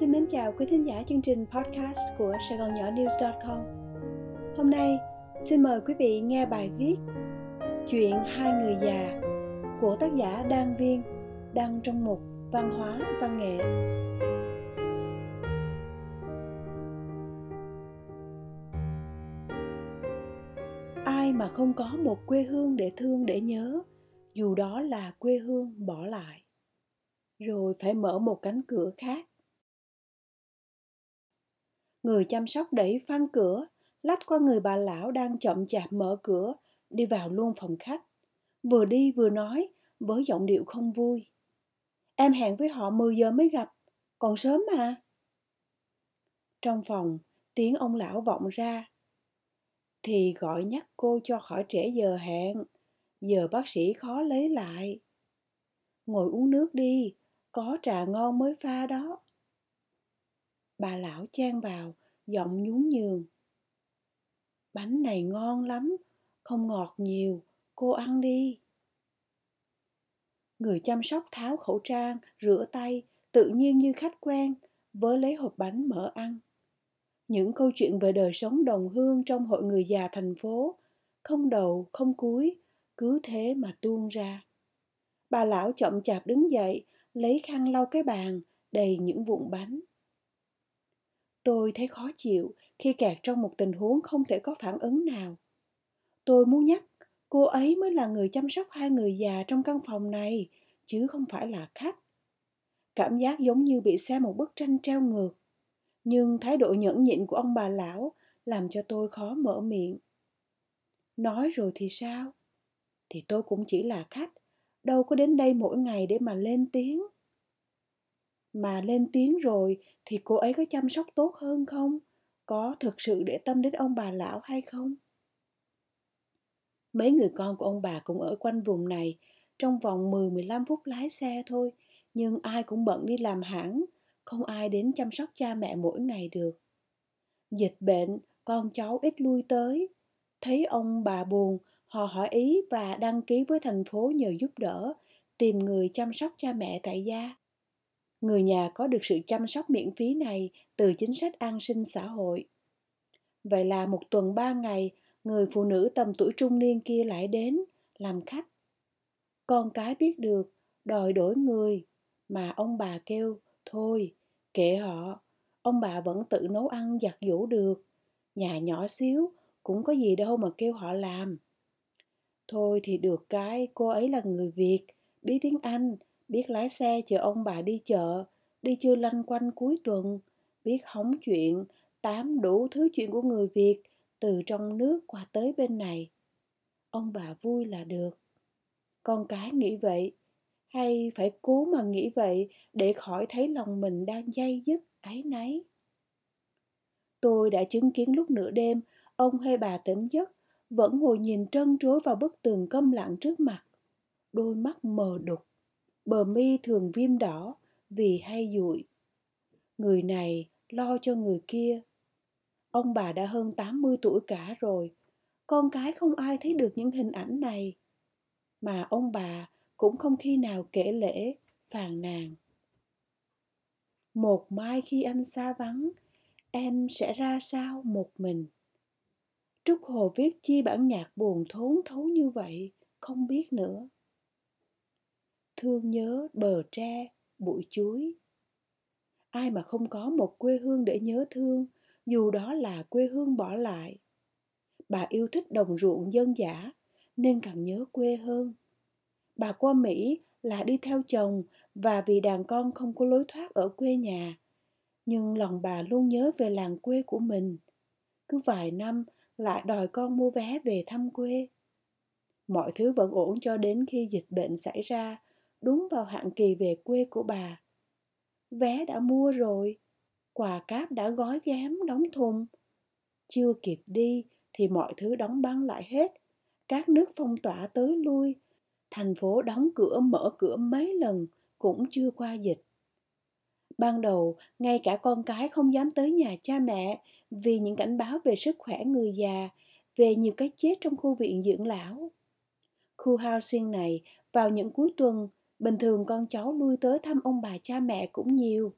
Xin mến chào quý thính giả chương trình podcast của Sài Gòn Nhỏ News.com Hôm nay, xin mời quý vị nghe bài viết Chuyện hai người già của tác giả Đan Viên đăng trong mục Văn hóa Văn nghệ. Ai mà không có một quê hương để thương để nhớ dù đó là quê hương bỏ lại. Rồi phải mở một cánh cửa khác người chăm sóc đẩy phăng cửa, lách qua người bà lão đang chậm chạp mở cửa, đi vào luôn phòng khách. Vừa đi vừa nói, với giọng điệu không vui. Em hẹn với họ 10 giờ mới gặp, còn sớm mà. Trong phòng, tiếng ông lão vọng ra. Thì gọi nhắc cô cho khỏi trễ giờ hẹn, giờ bác sĩ khó lấy lại. Ngồi uống nước đi, có trà ngon mới pha đó bà lão chen vào, giọng nhún nhường. Bánh này ngon lắm, không ngọt nhiều, cô ăn đi. Người chăm sóc tháo khẩu trang, rửa tay, tự nhiên như khách quen, với lấy hộp bánh mở ăn. Những câu chuyện về đời sống đồng hương trong hội người già thành phố, không đầu, không cuối, cứ thế mà tuôn ra. Bà lão chậm chạp đứng dậy, lấy khăn lau cái bàn, đầy những vụn bánh tôi thấy khó chịu khi kẹt trong một tình huống không thể có phản ứng nào. Tôi muốn nhắc cô ấy mới là người chăm sóc hai người già trong căn phòng này, chứ không phải là khách. Cảm giác giống như bị xem một bức tranh treo ngược, nhưng thái độ nhẫn nhịn của ông bà lão làm cho tôi khó mở miệng. Nói rồi thì sao? Thì tôi cũng chỉ là khách, đâu có đến đây mỗi ngày để mà lên tiếng mà lên tiếng rồi thì cô ấy có chăm sóc tốt hơn không? Có thực sự để tâm đến ông bà lão hay không? Mấy người con của ông bà cũng ở quanh vùng này, trong vòng 10-15 phút lái xe thôi, nhưng ai cũng bận đi làm hãng, không ai đến chăm sóc cha mẹ mỗi ngày được. Dịch bệnh, con cháu ít lui tới. Thấy ông bà buồn, họ hỏi ý và đăng ký với thành phố nhờ giúp đỡ, tìm người chăm sóc cha mẹ tại gia người nhà có được sự chăm sóc miễn phí này từ chính sách an sinh xã hội. Vậy là một tuần ba ngày, người phụ nữ tầm tuổi trung niên kia lại đến, làm khách. Con cái biết được, đòi đổi người, mà ông bà kêu, thôi, kệ họ, ông bà vẫn tự nấu ăn giặt giũ được. Nhà nhỏ xíu, cũng có gì đâu mà kêu họ làm. Thôi thì được cái, cô ấy là người việt, biết tiếng anh biết lái xe chờ ông bà đi chợ, đi chơi lanh quanh cuối tuần. Biết hóng chuyện, tám đủ thứ chuyện của người việt, từ trong nước qua tới bên này. Ông bà vui là được. Con cái nghĩ vậy. Hay phải cố mà nghĩ vậy để khỏi thấy lòng mình đang dây dứt, áy náy. Tôi đã chứng kiến lúc nửa đêm, ông hay bà tỉnh giấc, vẫn ngồi nhìn trân trối vào bức tường câm lặng trước mặt. Đôi mắt mờ đục bờ mi thường viêm đỏ vì hay dụi. Người này lo cho người kia. Ông bà đã hơn 80 tuổi cả rồi. Con cái không ai thấy được những hình ảnh này. Mà ông bà cũng không khi nào kể lễ phàn nàn. Một mai khi anh xa vắng, em sẽ ra sao một mình? Trúc hồ viết chi bản nhạc buồn thốn thấu như vậy, không biết nữa thương nhớ bờ tre, bụi chuối. Ai mà không có một quê hương để nhớ thương, dù đó là quê hương bỏ lại. Bà yêu thích đồng ruộng dân dã, nên càng nhớ quê hơn. Bà qua mỹ là đi theo chồng và vì đàn con không có lối thoát ở quê nhà, nhưng lòng bà luôn nhớ về làng quê của mình. Cứ vài năm lại đòi con mua vé về thăm quê. Mọi thứ vẫn ổn cho đến khi dịch bệnh xảy ra đúng vào hạn kỳ về quê của bà. Vé đã mua rồi, quà cáp đã gói ghém, đóng thùng. Chưa kịp đi thì mọi thứ đóng băng lại hết. Các nước phong tỏa tới lui. Thành phố đóng cửa, mở cửa mấy lần cũng chưa qua dịch. Ban đầu, ngay cả con cái không dám tới nhà cha mẹ vì những cảnh báo về sức khỏe người già, về nhiều cái chết trong khu viện dưỡng lão. Khu housing này vào những cuối tuần bình thường con cháu lui tới thăm ông bà cha mẹ cũng nhiều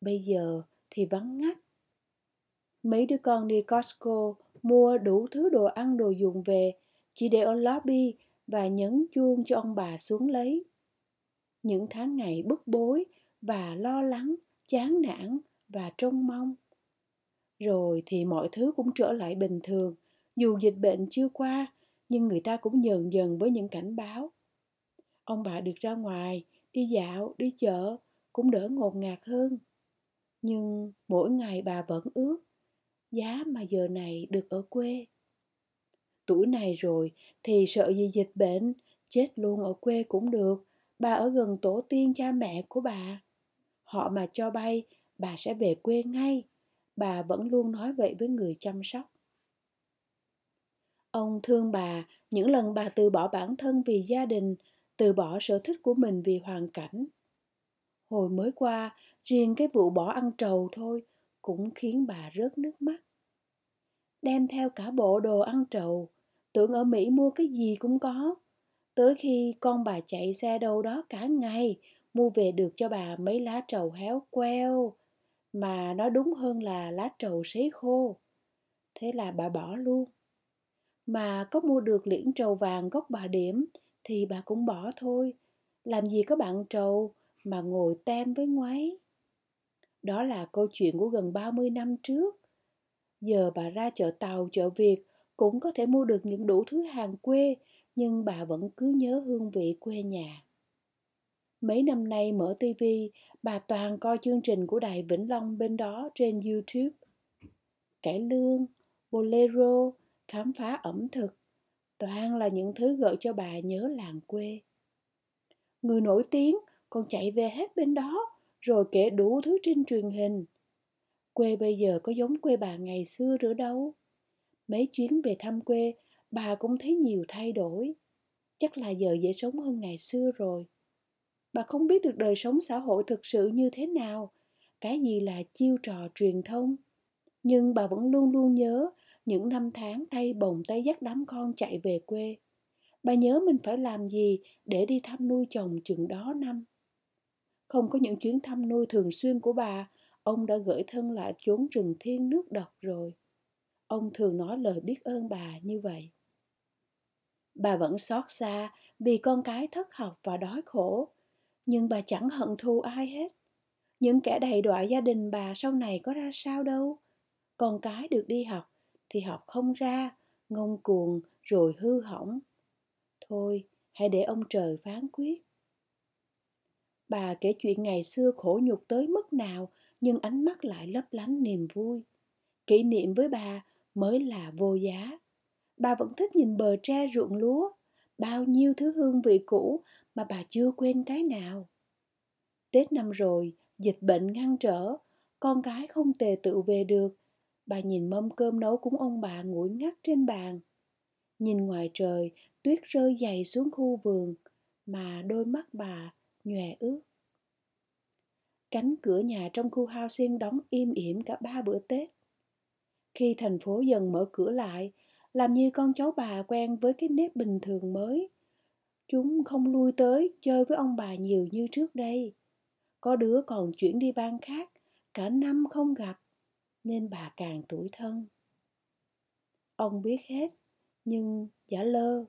Bây giờ thì vắng ngắt. Mấy đứa con đi Costco mua đủ thứ đồ ăn đồ dùng về, chỉ để ở lobby và nhấn chuông cho ông bà xuống lấy. Những tháng ngày bức bối và lo lắng, chán nản và trông mong. Rồi thì mọi thứ cũng trở lại bình thường, dù dịch bệnh chưa qua, nhưng người ta cũng nhờn dần với những cảnh báo. Ông bà được ra ngoài, đi dạo, đi chợ, cũng đỡ ngột ngạt hơn. Nhưng mỗi ngày bà vẫn ước, giá mà giờ này được ở quê. Tuổi này rồi thì sợ gì dịch bệnh, chết luôn ở quê cũng được, bà ở gần tổ tiên cha mẹ của bà. Họ mà cho bay, bà sẽ về quê ngay. Bà vẫn luôn nói vậy với người chăm sóc. Ông thương bà những lần bà từ bỏ bản thân vì gia đình, từ bỏ sở thích của mình vì hoàn cảnh. Hồi mới qua, riêng cái vụ bỏ ăn trầu thôi cũng khiến bà rớt nước mắt. Đem theo cả bộ đồ ăn trầu, tưởng ở Mỹ mua cái gì cũng có. Tới khi con bà chạy xe đâu đó cả ngày, mua về được cho bà mấy lá trầu héo queo, mà nó đúng hơn là lá trầu sấy khô. Thế là bà bỏ luôn. Mà có mua được liễn trầu vàng gốc bà điểm thì bà cũng bỏ thôi. Làm gì có bạn trầu mà ngồi tem với ngoáy. Đó là câu chuyện của gần 30 năm trước. Giờ bà ra chợ Tàu, chợ Việt cũng có thể mua được những đủ thứ hàng quê, nhưng bà vẫn cứ nhớ hương vị quê nhà. Mấy năm nay mở tivi, bà toàn coi chương trình của Đài Vĩnh Long bên đó trên YouTube. Cải lương, bolero, khám phá ẩm thực, toàn là những thứ gợi cho bà nhớ làng quê. Người nổi tiếng còn chạy về hết bên đó, rồi kể đủ thứ trên truyền hình. Quê bây giờ có giống quê bà ngày xưa nữa đâu. Mấy chuyến về thăm quê, bà cũng thấy nhiều thay đổi. Chắc là giờ dễ sống hơn ngày xưa rồi. Bà không biết được đời sống xã hội thực sự như thế nào, cái gì là chiêu trò truyền thông. Nhưng bà vẫn luôn luôn nhớ những năm tháng tay bồng tay dắt đám con chạy về quê. Bà nhớ mình phải làm gì để đi thăm nuôi chồng chừng đó năm. Không có những chuyến thăm nuôi thường xuyên của bà, ông đã gửi thân lại chốn rừng thiên nước độc rồi. Ông thường nói lời biết ơn bà như vậy. Bà vẫn xót xa vì con cái thất học và đói khổ, nhưng bà chẳng hận thù ai hết. Những kẻ đầy đọa gia đình bà sau này có ra sao đâu. Con cái được đi học thì học không ra, ngông cuồng rồi hư hỏng. Thôi, hãy để ông trời phán quyết. Bà kể chuyện ngày xưa khổ nhục tới mức nào, nhưng ánh mắt lại lấp lánh niềm vui. Kỷ niệm với bà mới là vô giá. Bà vẫn thích nhìn bờ tre ruộng lúa, bao nhiêu thứ hương vị cũ mà bà chưa quên cái nào. Tết năm rồi, dịch bệnh ngăn trở, con cái không tề tự về được. Bà nhìn mâm cơm nấu cúng ông bà nguội ngắt trên bàn. Nhìn ngoài trời, tuyết rơi dày xuống khu vườn, mà đôi mắt bà nhòe ướt. Cánh cửa nhà trong khu housing đóng im ỉm cả ba bữa Tết. Khi thành phố dần mở cửa lại, làm như con cháu bà quen với cái nếp bình thường mới. Chúng không lui tới chơi với ông bà nhiều như trước đây. Có đứa còn chuyển đi bang khác, cả năm không gặp, nên bà càng tuổi thân. Ông biết hết, nhưng giả lơ,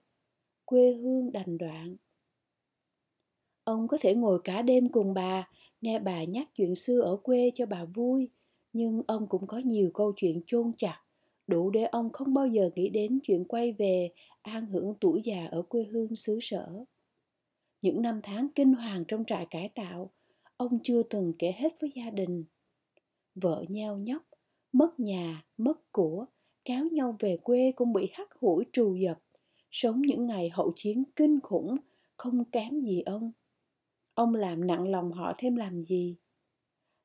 quê hương đành đoạn. Ông có thể ngồi cả đêm cùng bà, nghe bà nhắc chuyện xưa ở quê cho bà vui, nhưng ông cũng có nhiều câu chuyện chôn chặt, đủ để ông không bao giờ nghĩ đến chuyện quay về an hưởng tuổi già ở quê hương xứ sở. Những năm tháng kinh hoàng trong trại cải tạo, ông chưa từng kể hết với gia đình. Vợ nhau nhóc, mất nhà, mất của, kéo nhau về quê cũng bị hắt hủi trù dập, sống những ngày hậu chiến kinh khủng, không kém gì ông. Ông làm nặng lòng họ thêm làm gì?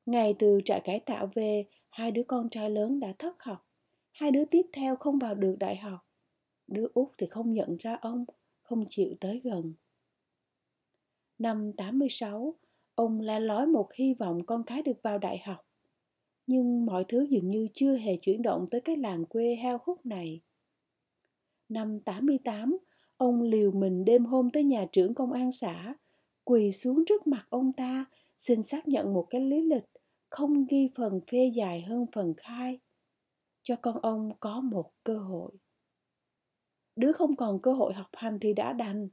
Ngày từ trại cải tạo về, hai đứa con trai lớn đã thất học. Hai đứa tiếp theo không vào được đại học. Đứa út thì không nhận ra ông, không chịu tới gần. Năm 86, ông la lói một hy vọng con cái được vào đại học. Nhưng mọi thứ dường như chưa hề chuyển động tới cái làng quê heo hút này. Năm 88, ông liều mình đêm hôm tới nhà trưởng công an xã, quỳ xuống trước mặt ông ta, xin xác nhận một cái lý lịch không ghi phần phê dài hơn phần khai cho con ông có một cơ hội đứa không còn cơ hội học hành thì đã đành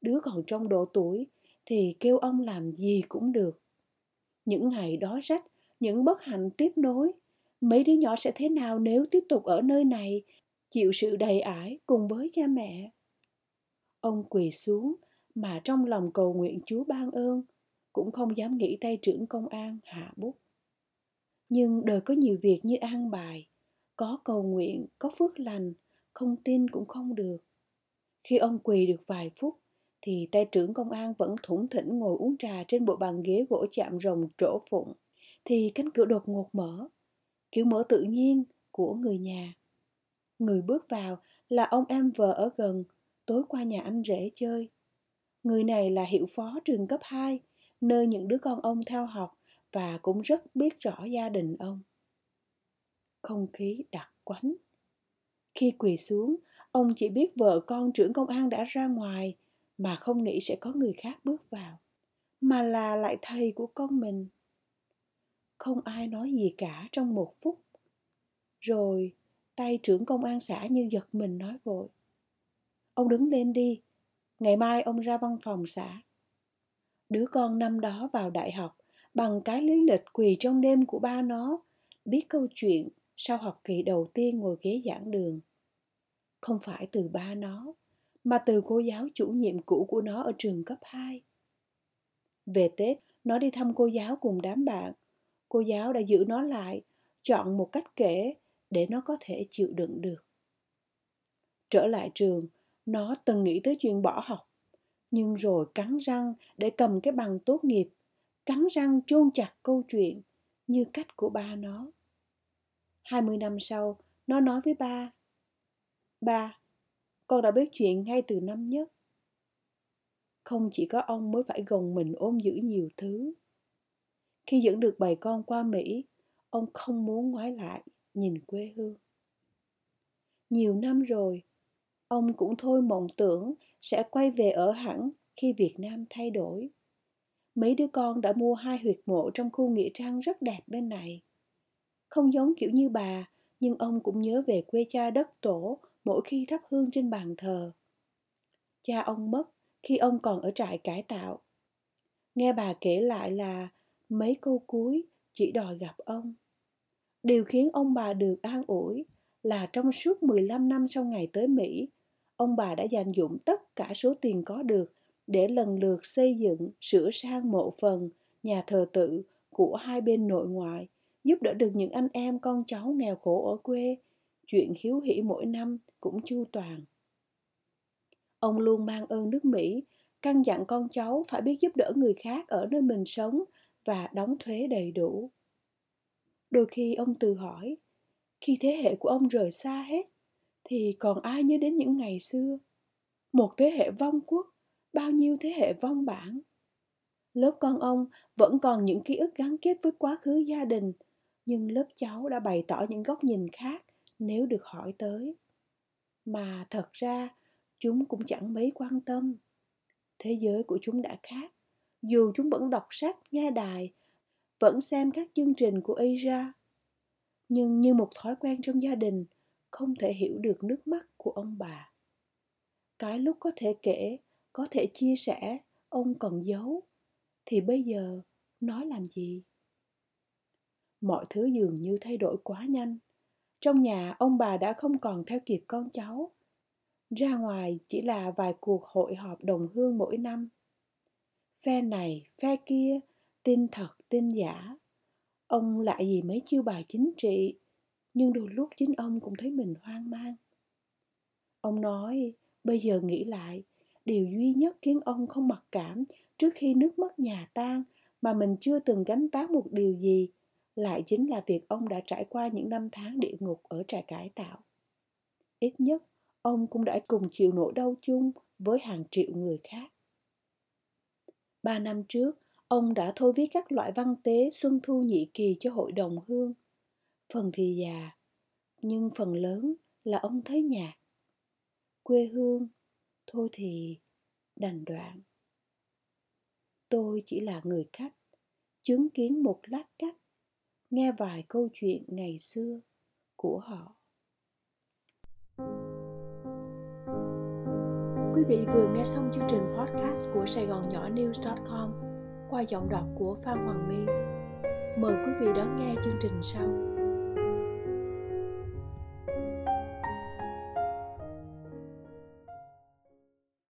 đứa còn trong độ tuổi thì kêu ông làm gì cũng được những ngày đó rách những bất hạnh tiếp nối. Mấy đứa nhỏ sẽ thế nào nếu tiếp tục ở nơi này, chịu sự đầy ải cùng với cha mẹ? Ông quỳ xuống, mà trong lòng cầu nguyện chúa ban ơn, cũng không dám nghĩ tay trưởng công an hạ bút. Nhưng đời có nhiều việc như an bài, có cầu nguyện, có phước lành, không tin cũng không được. Khi ông quỳ được vài phút, thì tay trưởng công an vẫn thủng thỉnh ngồi uống trà trên bộ bàn ghế gỗ chạm rồng trổ phụng thì cánh cửa đột ngột mở. Kiểu mở tự nhiên của người nhà. Người bước vào là ông em vợ ở gần, tối qua nhà anh rể chơi. Người này là hiệu phó trường cấp 2 nơi những đứa con ông theo học và cũng rất biết rõ gia đình ông. Không khí đặc quánh. Khi quỳ xuống, ông chỉ biết vợ con trưởng công an đã ra ngoài mà không nghĩ sẽ có người khác bước vào, mà là lại thầy của con mình không ai nói gì cả trong một phút rồi tay trưởng công an xã như giật mình nói vội ông đứng lên đi ngày mai ông ra văn phòng xã đứa con năm đó vào đại học bằng cái lý lịch quỳ trong đêm của ba nó biết câu chuyện sau học kỳ đầu tiên ngồi ghế giảng đường không phải từ ba nó mà từ cô giáo chủ nhiệm cũ của nó ở trường cấp 2. Về Tết, nó đi thăm cô giáo cùng đám bạn. Cô giáo đã giữ nó lại, chọn một cách kể để nó có thể chịu đựng được. Trở lại trường, nó từng nghĩ tới chuyện bỏ học, nhưng rồi cắn răng để cầm cái bằng tốt nghiệp, cắn răng chôn chặt câu chuyện như cách của ba nó. 20 năm sau, nó nói với ba, Ba, con đã biết chuyện ngay từ năm nhất. Không chỉ có ông mới phải gồng mình ôm giữ nhiều thứ. Khi dẫn được bầy con qua Mỹ, ông không muốn ngoái lại nhìn quê hương. Nhiều năm rồi, ông cũng thôi mộng tưởng sẽ quay về ở hẳn khi Việt Nam thay đổi. Mấy đứa con đã mua hai huyệt mộ trong khu nghĩa trang rất đẹp bên này. Không giống kiểu như bà, nhưng ông cũng nhớ về quê cha đất tổ mỗi khi thắp hương trên bàn thờ. Cha ông mất khi ông còn ở trại cải tạo. Nghe bà kể lại là mấy câu cuối chỉ đòi gặp ông. Điều khiến ông bà được an ủi là trong suốt 15 năm sau ngày tới Mỹ, ông bà đã dành dụng tất cả số tiền có được để lần lượt xây dựng, sửa sang mộ phần, nhà thờ tự của hai bên nội ngoại, giúp đỡ được những anh em con cháu nghèo khổ ở quê chuyện hiếu hỉ mỗi năm cũng chu toàn. Ông luôn mang ơn nước Mỹ, căn dặn con cháu phải biết giúp đỡ người khác ở nơi mình sống và đóng thuế đầy đủ. Đôi khi ông tự hỏi, khi thế hệ của ông rời xa hết, thì còn ai nhớ đến những ngày xưa? Một thế hệ vong quốc, bao nhiêu thế hệ vong bản. Lớp con ông vẫn còn những ký ức gắn kết với quá khứ gia đình, nhưng lớp cháu đã bày tỏ những góc nhìn khác nếu được hỏi tới mà thật ra chúng cũng chẳng mấy quan tâm thế giới của chúng đã khác dù chúng vẫn đọc sách, nghe đài, vẫn xem các chương trình của asia nhưng như một thói quen trong gia đình, không thể hiểu được nước mắt của ông bà cái lúc có thể kể, có thể chia sẻ, ông còn giấu, thì bây giờ nói làm gì mọi thứ dường như thay đổi quá nhanh trong nhà, ông bà đã không còn theo kịp con cháu. Ra ngoài chỉ là vài cuộc hội họp đồng hương mỗi năm. Phe này, phe kia, tin thật, tin giả. Ông lại gì mấy chiêu bài chính trị, nhưng đôi lúc chính ông cũng thấy mình hoang mang. Ông nói, bây giờ nghĩ lại, điều duy nhất khiến ông không mặc cảm trước khi nước mất nhà tan mà mình chưa từng gánh vác một điều gì lại chính là việc ông đã trải qua những năm tháng địa ngục ở trại cải tạo. Ít nhất, ông cũng đã cùng chịu nỗi đau chung với hàng triệu người khác. Ba năm trước, ông đã thôi viết các loại văn tế xuân thu nhị kỳ cho hội đồng hương. Phần thì già, nhưng phần lớn là ông thấy nhạc Quê hương, thôi thì đành đoạn. Tôi chỉ là người khách, chứng kiến một lát cắt nghe vài câu chuyện ngày xưa của họ quý vị vừa nghe xong chương trình podcast của sài gòn nhỏ news.com qua giọng đọc của phan hoàng my. Mời quý vị đón nghe chương trình sau.